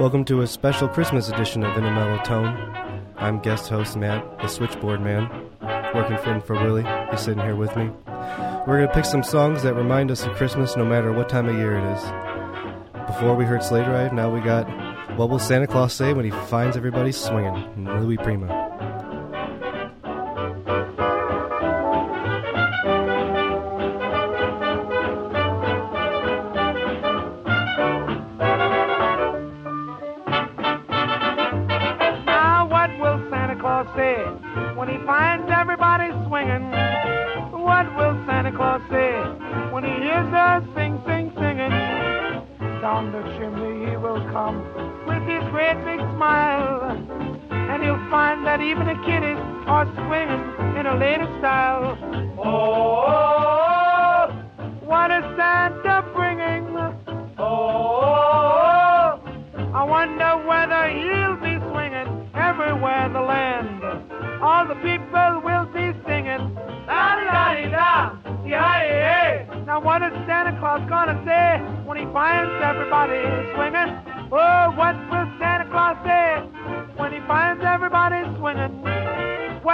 Welcome to a special Christmas edition of In a Mellow Tone. I'm guest host Matt, the switchboard man, working for, for Willie. He's sitting here with me. We're going to pick some songs that remind us of Christmas no matter what time of year it is. Before we heard Sleigh Ride, now we got What Will Santa Claus Say When He Finds Everybody Swinging? Louis Prima.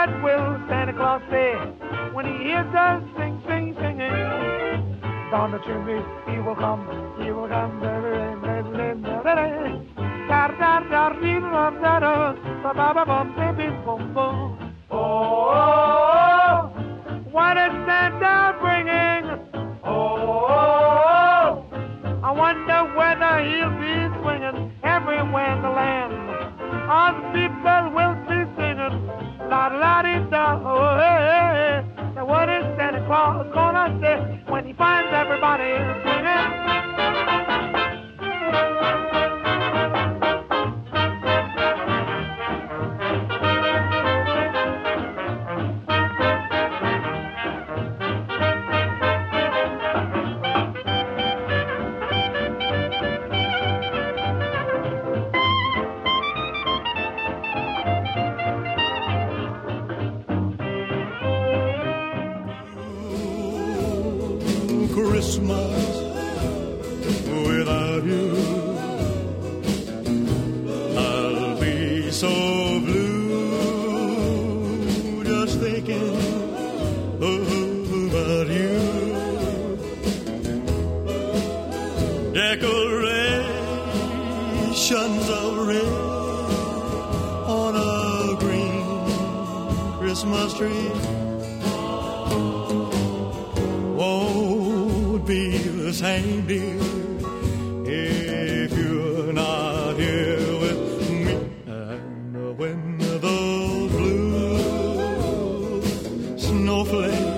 What will Santa Claus say when he hears us sing, sing, singing? Down the chimney he will come, he will come. Boom boom. Oh, what is Santa snowflakes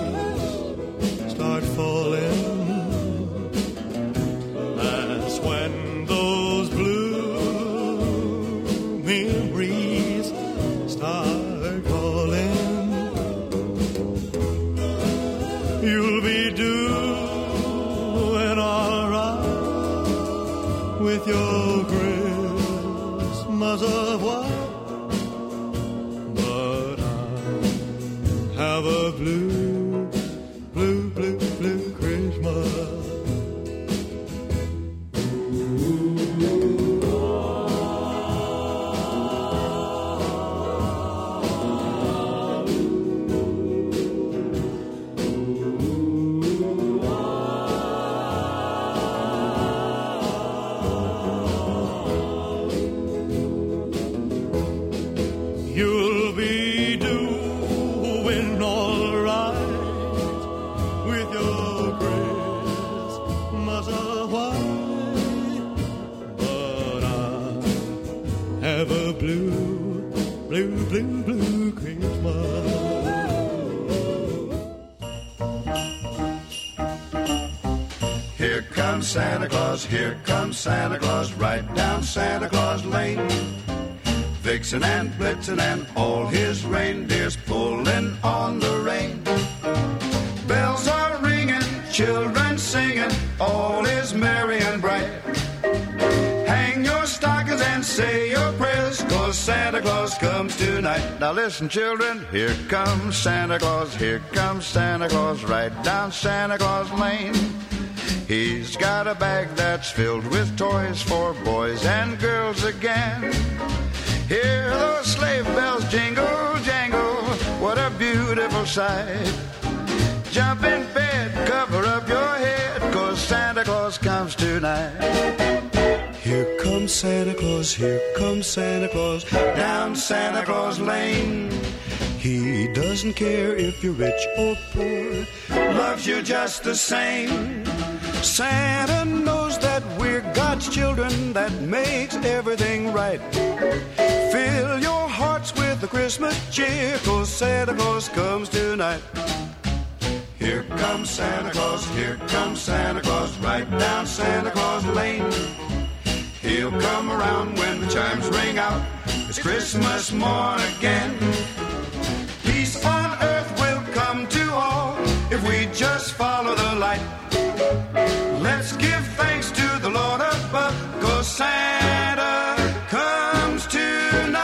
Blitzen and all his reindeers pulling on the rein. Bells are ringing, children singing, all is merry and bright. Hang your stockings and say your prayers, cause Santa Claus comes tonight. Now listen, children, here comes Santa Claus, here comes Santa Claus, right down Santa Claus Lane. He's got a bag that's filled with toys for boys and girls again. Hear those sleigh bells jingle, jangle, what a beautiful sight. Jump in bed, cover up your head, cause Santa Claus comes tonight. Here comes Santa Claus, here comes Santa Claus, down Santa Claus Lane. He doesn't care if you're rich or poor, loves you just the same. Santa knows we're God's children, that makes everything right. Fill your hearts with the Christmas cheer, cause Santa Claus comes tonight. Here comes Santa Claus, here comes Santa Claus, right down Santa Claus Lane. He'll come around when the chimes ring out. It's Christmas morn again. Peace on earth will come to all if we just follow the light. Let's Santa comes tonight.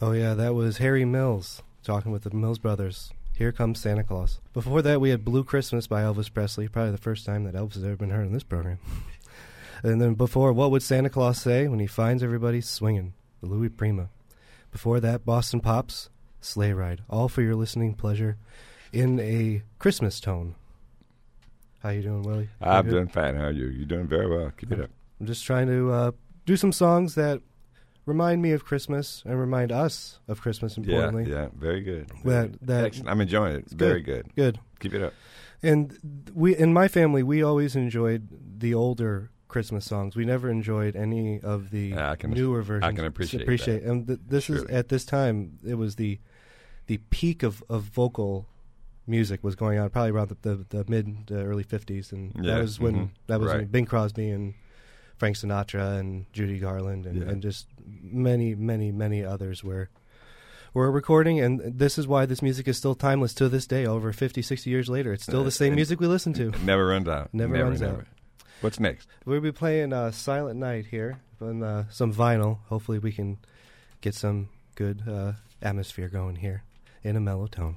Oh yeah, that was Harry Mills talking with the Mills Brothers. Here comes Santa Claus. Before that, we had Blue Christmas by Elvis Presley. Probably the first time that Elvis has ever been heard on this program. and then before, what would Santa Claus say when he finds everybody swinging? The Louis Prima. Before that, Boston Pops, Sleigh Ride. All for your listening pleasure in a Christmas tone. How you doing, Willie? I'm good? doing fine. How are you? You're doing very well. Keep it up. I'm just trying to uh, do some songs that remind me of Christmas and remind us of Christmas. Yeah, Importantly, yeah. Very good. That- that- Excellent. I'm enjoying it. Very good. Good. Keep it up. And we, in my family, we always enjoyed the older Christmas songs. We never enjoyed any of the Yeah, I can- newer versions. I can appreciate appreciate. that. And th- this is at this time, it was the the peak of, of vocal music was going on, probably around the, the, the mid to early fifties, and Yeah, that was when mhm, that was when. Bing Crosby and Frank Sinatra and Judy Garland and, Yeah. and just many, many, many others were were recording and this is why this music is still timeless to this day over 50 60 years later it's still Uh, the same music we listen to never runs out. Never runs out. What's next? we'll be playing uh, silent night here on uh, some vinyl hopefully we can get some good uh, atmosphere going here in a mellow tone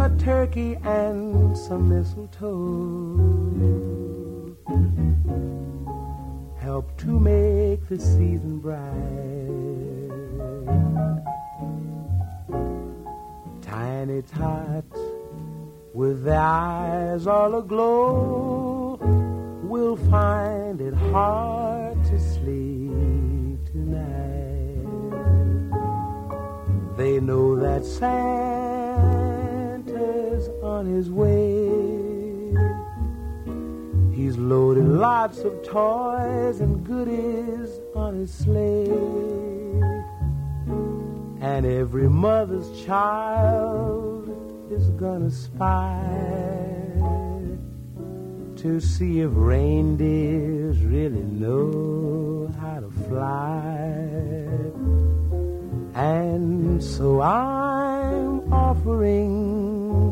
a turkey and some mistletoe help to make the season bright. Tiny tots with their eyes all aglow will find it hard to sleep tonight. They know that Santa's on his way. He's loaded lots of toys and goodies on his sleigh and every mother's child is gonna spy to see if reindeers really know how to fly. And so I'm offering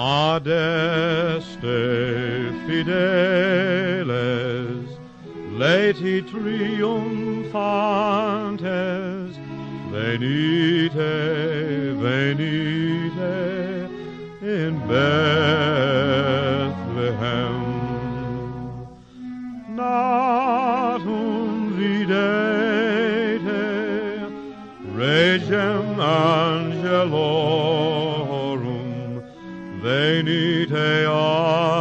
Adeste fideles, leti triumphantes, venite, venite in Bethlehem. Natum videte, regem angelo, venite adoremus,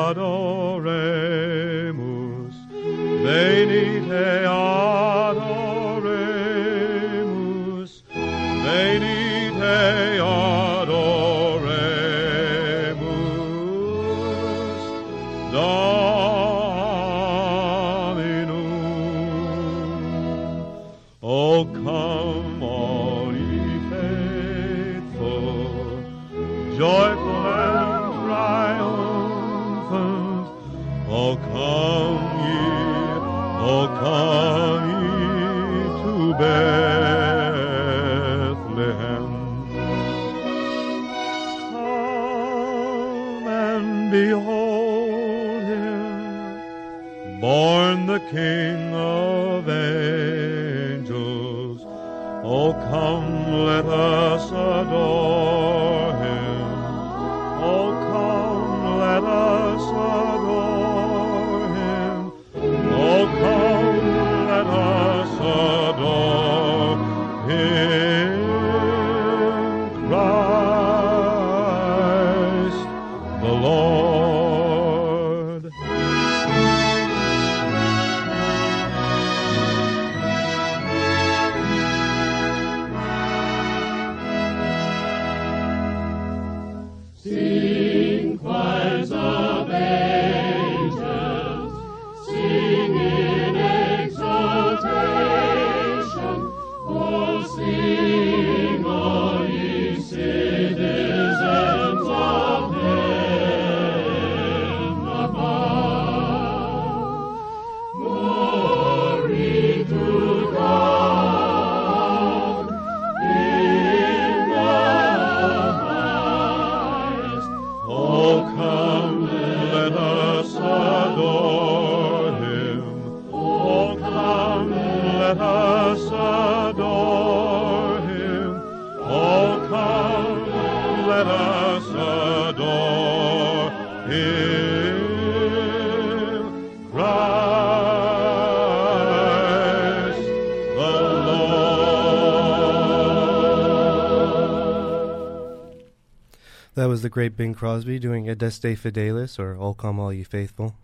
the great Bing Crosby doing Adeste Fideles, or All Come All Ye Faithful.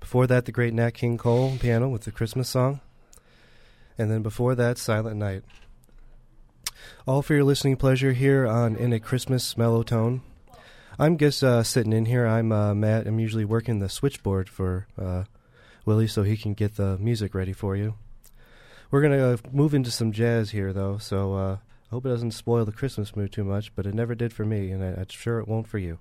Before that, the great Nat King Cole piano with the Christmas song. And then before that, Silent Night. All for your listening pleasure here on In a Christmas Mellow Tone. I'm just uh, sitting in here. I'm uh, Matt. I'm usually working the switchboard for uh, Willie so he can get the music ready for you. We're going to move into some jazz here, though, so uh, hope it doesn't spoil the Christmas mood too much, but it never did for me, and I, I'm sure it won't for you.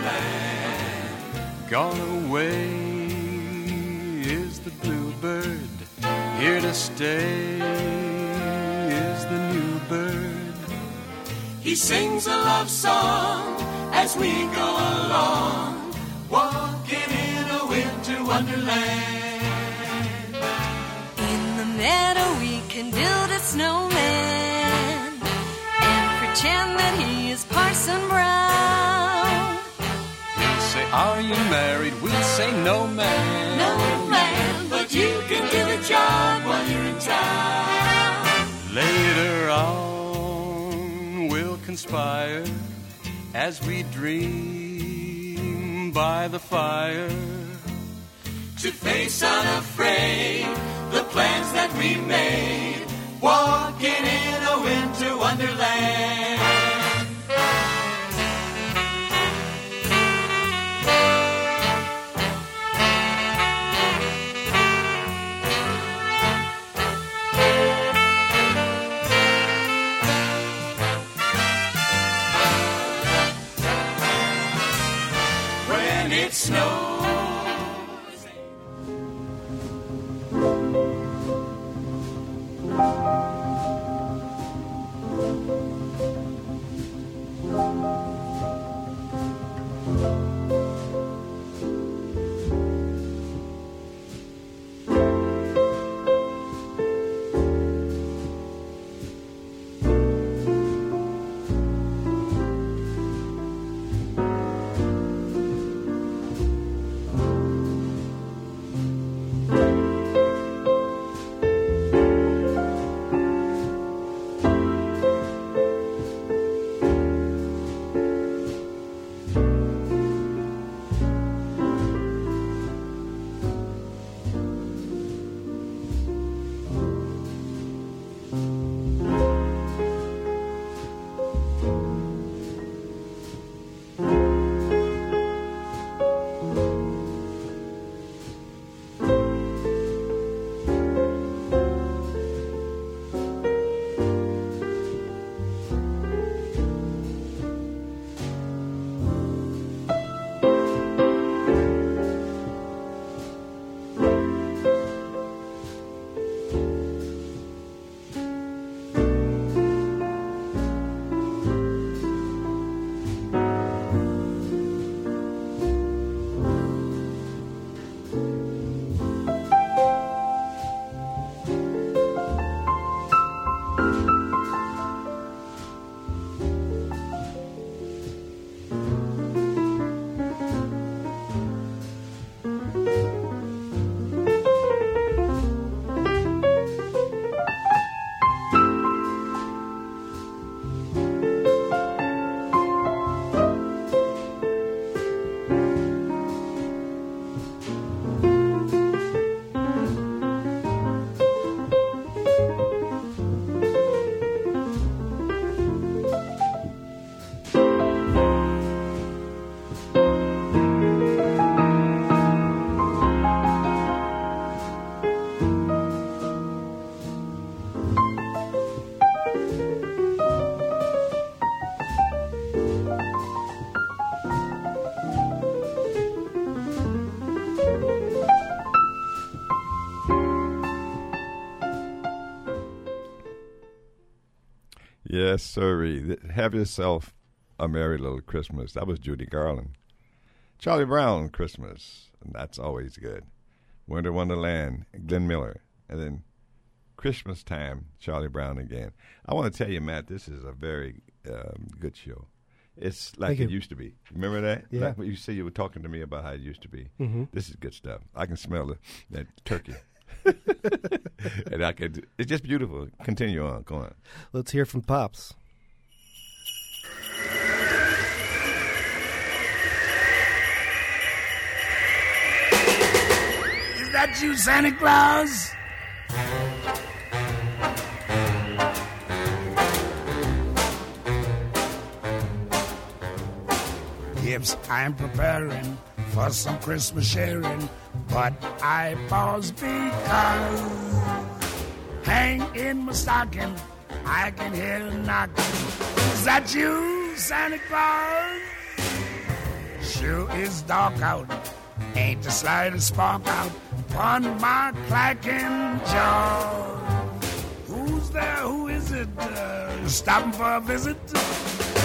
Wonderland. Gone away is the bluebird. Here to stay is the new bird. He sings a love song as we go along, walking in a winter wonderland. In the meadow we can build a snowman and pretend that he is Parson Brown. Are you married? We'll say no man. No man, but you can do the job while you're in town. Later on, we'll conspire as we dream by the fire. To face unafraid the plans that we made, walking in a winter wonderland. It snows. Yes, sirree. Have yourself a merry little Christmas. That was Judy Garland. Charlie Brown, Christmas. And that's always good. Winter Wonderland, Glenn Miller. And then Christmas time, Charlie Brown again. I want to tell you, Matt, this is a very um, good show. It's like Thank it you. used to be. Remember that? Yeah. Like you said you were talking to me about how it used to be. Mm-hmm. This is good stuff. I can smell the, that turkey. and I could. It's just beautiful. Continue on. Go on. Let's hear from Pops. Is that you, Santa Claus? Gifts I'm preparing for some Christmas sharing, but I pause because hang in my stocking, I can hear a knocking. Is that you, Santa Claus? Sure is dark out. Ain't the slightest spark out upon my clacking jaw. Who's there? Who is it? Uh, stopping for a visit?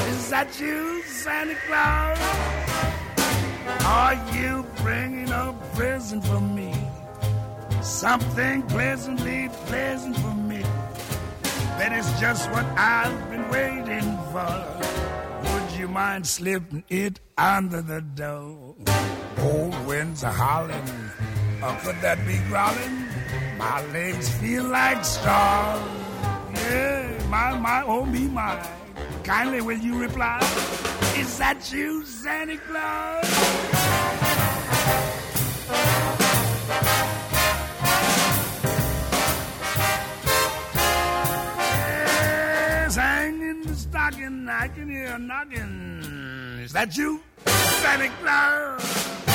Is that you, Santa Claus? Are you bringing a present for me? Something pleasantly pleasant for me. That is just what I've been waiting for. Would you mind slipping it under the door? Cold winds are howling, or could that be growling? My legs feel like straws. Yeah, my, my, oh me, my. kindly will you reply? Is that you, Santa Claus? Yes, hang in the stocking, I can hear a knocking. Is that you, Santa Claus?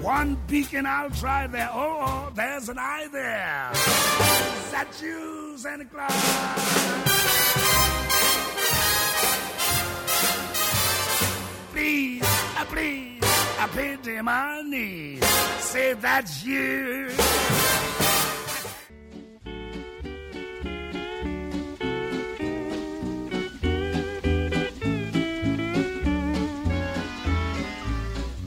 One beacon I'll try there. Oh, oh, there's an eye there. Is that you, Santa Claus? Please, uh, please, I pity my knees. Say that's you.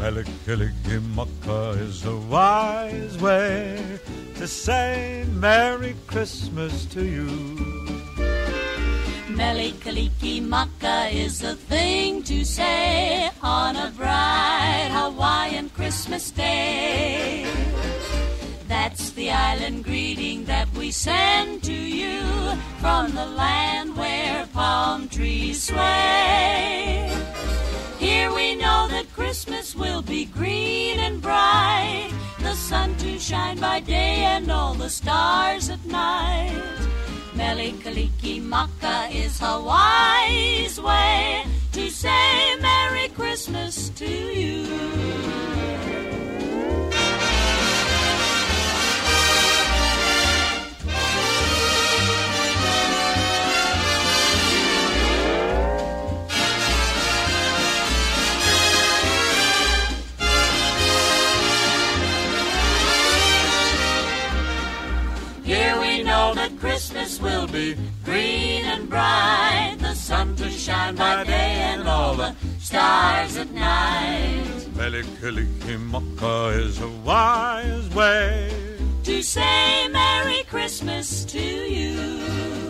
Mele Kalikimaka is a wise way to say Merry Christmas to you. Mele Kalikimaka is a thing to say on a bright Hawaiian Christmas day. That's the island greeting that we send to you from the land where palm trees sway. Here we know that Christmas will be green and bright, the sun to shine by day and all the stars at night. Mele Kalikimaka is Hawaii's way to say Merry Christmas to you. Christmas will be green and bright, the sun to shine by day and all the stars at night. Mele Kalikimaka is a wise way To say Merry Christmas to you.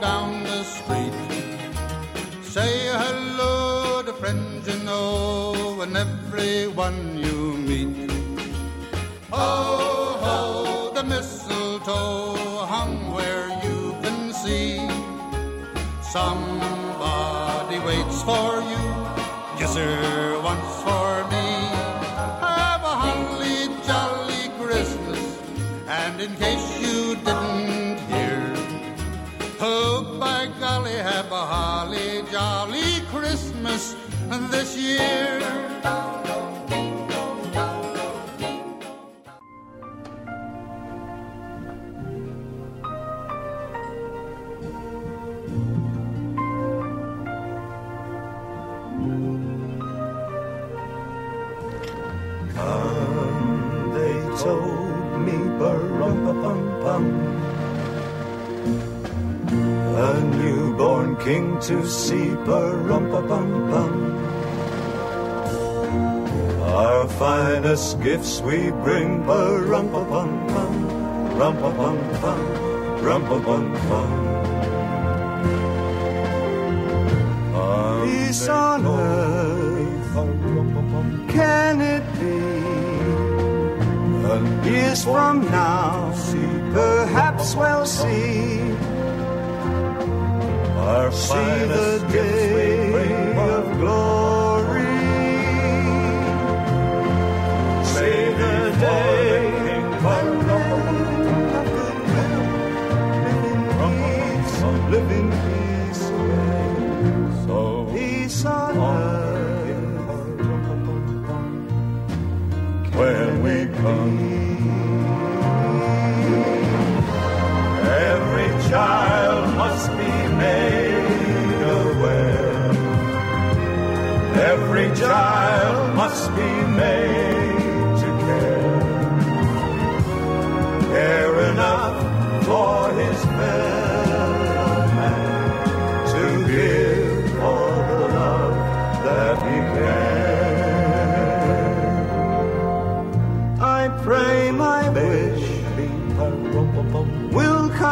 down the street. Say hello to friends you know and everyone you meet. Ho, ho, the mistletoe hung where you can see. Somebody waits for you, yes, sir, once for me. Have a holly jolly Christmas, and in case this year. King to see, bum bum Our finest gifts we bring, bum bum bum Rumpa bum bum, rumpa bum bum. Peace on earth, can it be? And Years from now, perhaps we'll see. Our see the day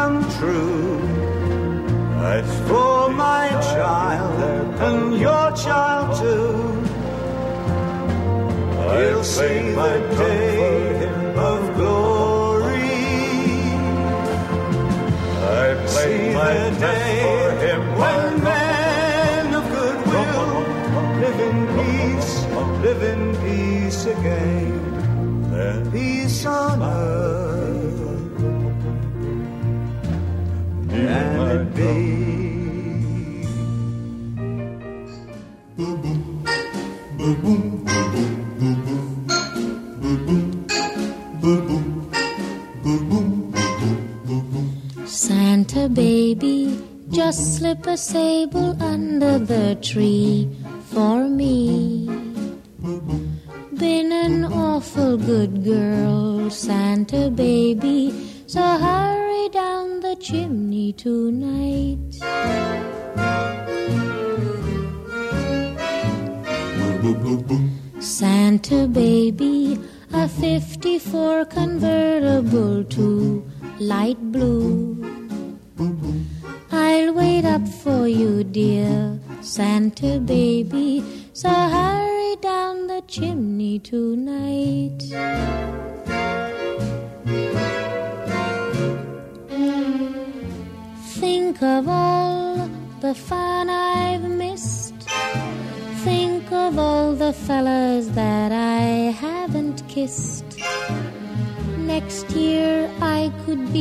come true. As for my child and your child too, he'll see the day of glory. I play my day for him when men of goodwill live in peace, live in peace again. Peace on earth. Santa baby, just slip a sable under the tree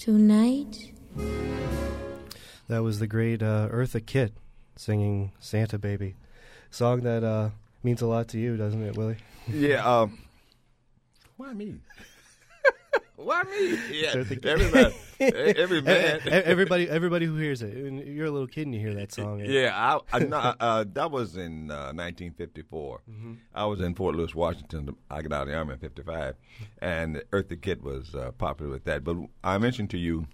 Tonight. That was the great uh, Eartha Kitt singing Santa Baby. Song that uh, means a lot to you, doesn't it, Willie? Yeah. Um, why me? Why me? Yeah, everybody, every man. E- everybody, everybody who hears it. You're a little kid and you hear that song. Yeah, I, I no, uh, that was in uh, 1954. Mhm. I was in Fort Lewis, Washington. I got out of the army in '55, and Eartha Kitt was uh, popular with that. But I mentioned to you,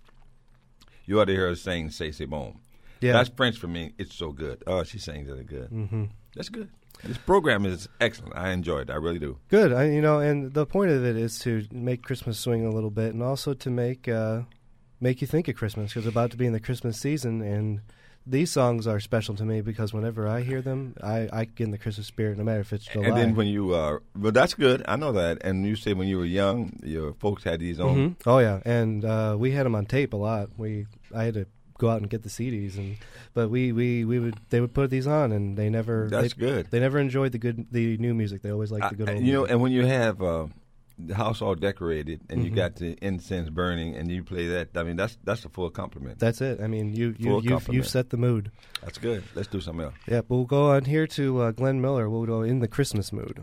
you ought to hear her sing "C'est c'est bon." Yeah. that's French for me. It's so good. Oh, she sings really good. Mhm. That's good. This program is excellent. I enjoy it. I really do. Good. I, you know, and the point of it is to make Christmas swing a little bit, and also to make uh, make you think of Christmas because we're about to be in the Christmas season, and these songs are special to me because whenever I hear them, I, I get in the Christmas spirit, no matter if it's July. And then when you, uh, well, that's good. I know that. And you say when you were young, your folks had these on. Mhm. Oh yeah, and uh, we had them on tape a lot. We I had to go out and get the CDs, and but we, we, we would they would put these on, and they never That's they, good. They never enjoyed the good the new music. They always liked the good I- old. you know, and when you have uh, the house all decorated and you Mhm. got the incense burning and you play that, I mean, that's that's a full compliment. That's it. I mean, you you Full you you've set the mood. That's good. Let's do something else. Yeah, but we'll go on here to uh, Glenn Miller. We'll go in the Christmas mood.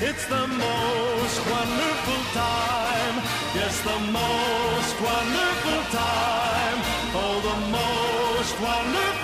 It's the most wonderful time. Yes, the most wonderful time. Oh, the most wonderful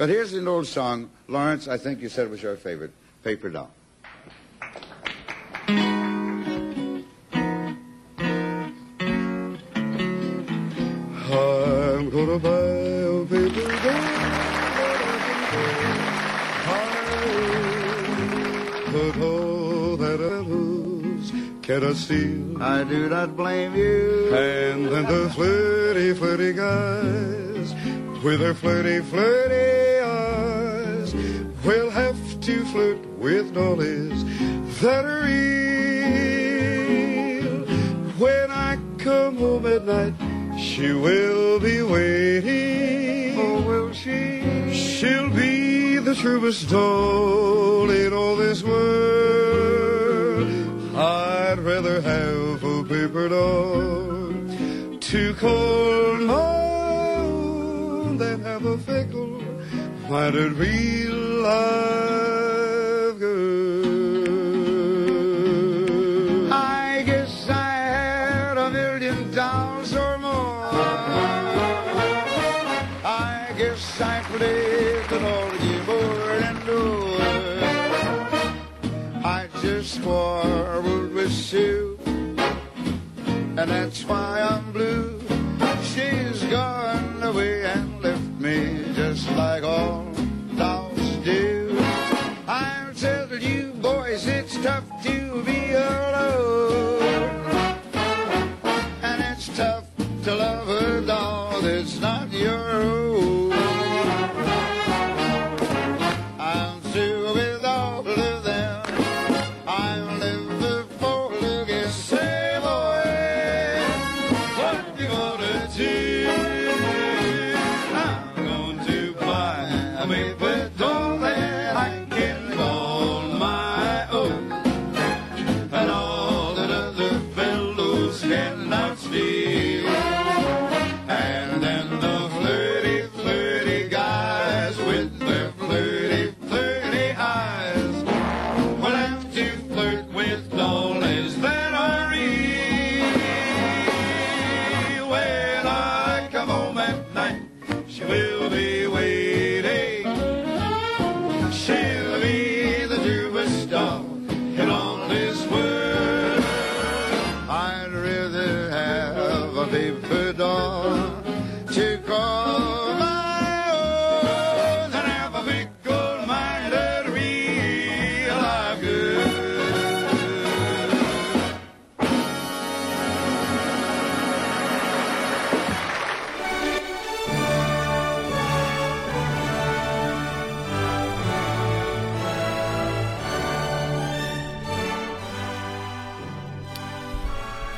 But here's an old song. Lawrence, I think you said it was your favorite. Paper Doll. I'm gonna buy a paper doll. The doll that I lose cannot steal. I do not blame you. And then the flirty, flirty guys with their flirty, flirty minded real live girl. I guess I had a million dolls or more. I guess I played the game over and over. I just quarreled with Sue, and that's why I'm blue.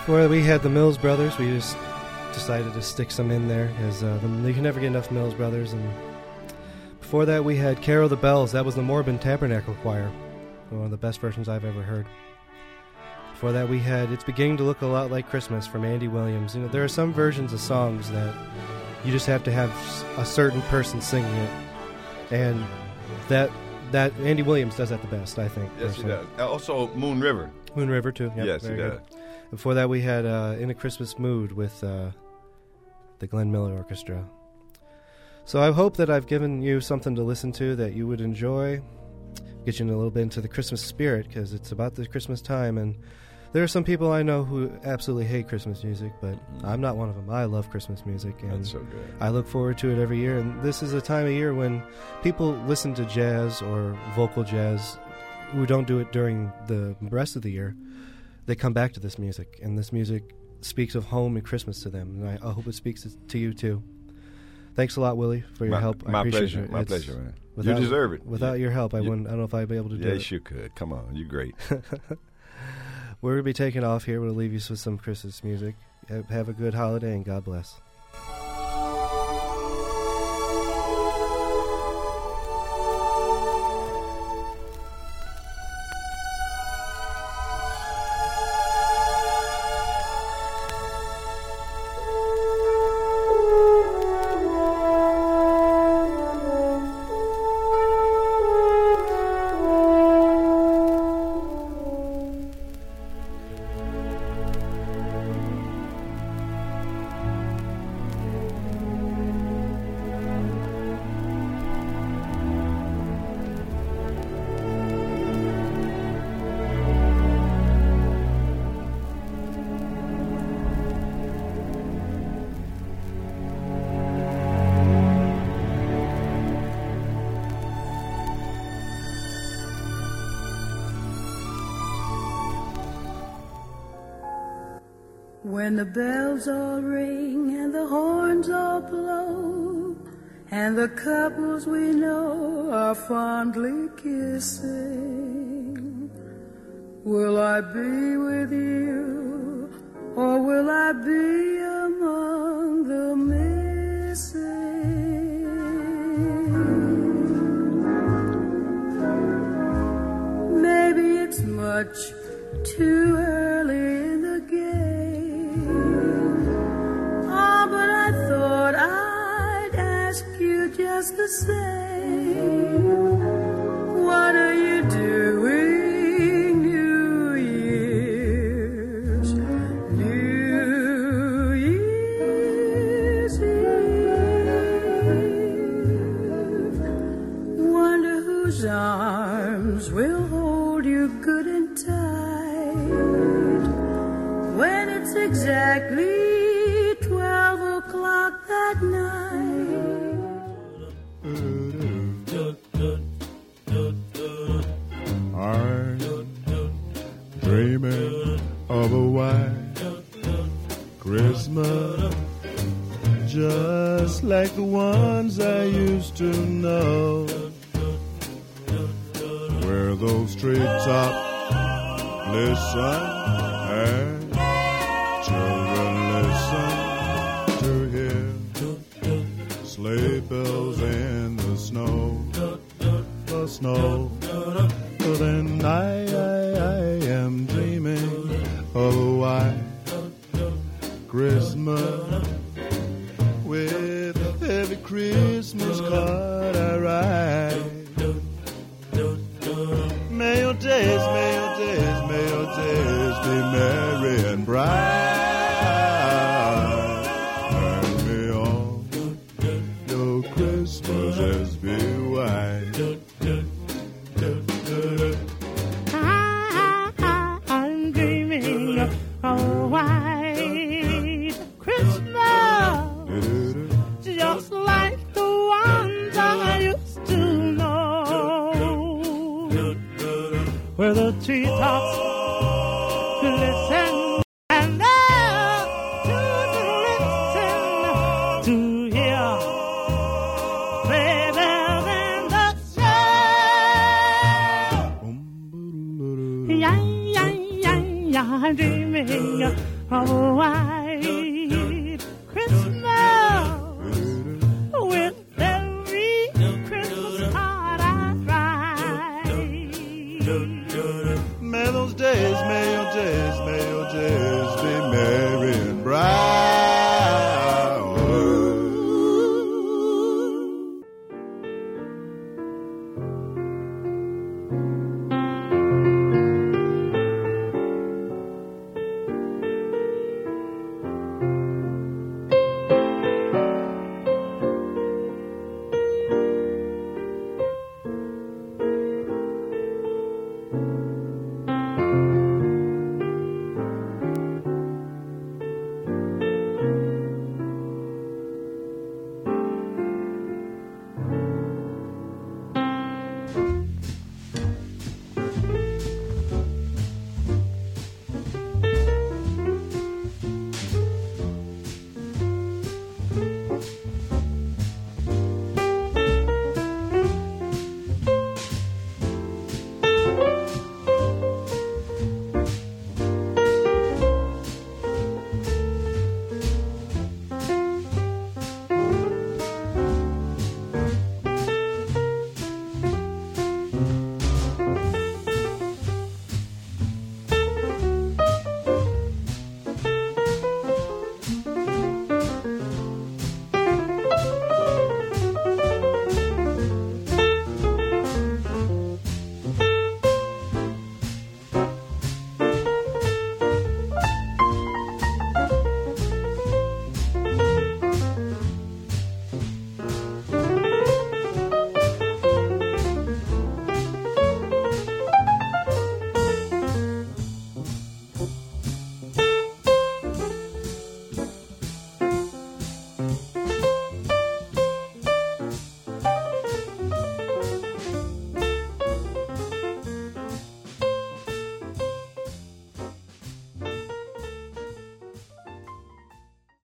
Before we had the Mills Brothers, we just decided to stick some in there because uh, you can never get enough Mills Brothers. And before that, we had Carol the Bells. That was the Mormon Tabernacle Choir, one of the best versions I've ever heard. Before that, we had "It's Beginning to Look a Lot Like Christmas" from Andy Williams. You know, there are some versions of songs that you just have to have a certain person singing it, and that that Andy Williams does that the best, I think. Yes, he does. Also, Moon River. Moon River too. Yep, Yes, he does. good. Before that, we had uh, "In a Christmas Mood" with uh, the Glenn Miller Orchestra. So I hope that I've given you something to listen to that you would enjoy, get you in a little bit into the Christmas spirit because it's about the Christmas time, and there are some people I know who absolutely hate Christmas music, but I'm not one of them. I love Christmas music, and Mm. That's so good. I look forward to it every year. And this is a time of year when people listen to jazz or vocal jazz who don't do it during the rest of the year. They come back to this music, and this music speaks of home and Christmas to them. And I, I hope it speaks to you too. Thanks a lot, Willie, for your My- help. I my appreciate pleasure, it. my It's- pleasure, man. You Without, deserve it. Without You- your help, I you- wouldn't. I don't know if I'd be able to do it. Yes, you could. Come on, you're great. We're gonna be taking off here. We'll leave you with some Christmas music. Have, have a good holiday and God bless. When the bells all ring and the horns all blow, and the couples we know are fondly kissing, will I be with you, or will I be among the missing? Maybe it's much too early just the same. Like the ones I used to know, where those treetops listen and children listen to hear sleigh bells in the snow, the snow. But then I, I, I am dreaming of a white Christmas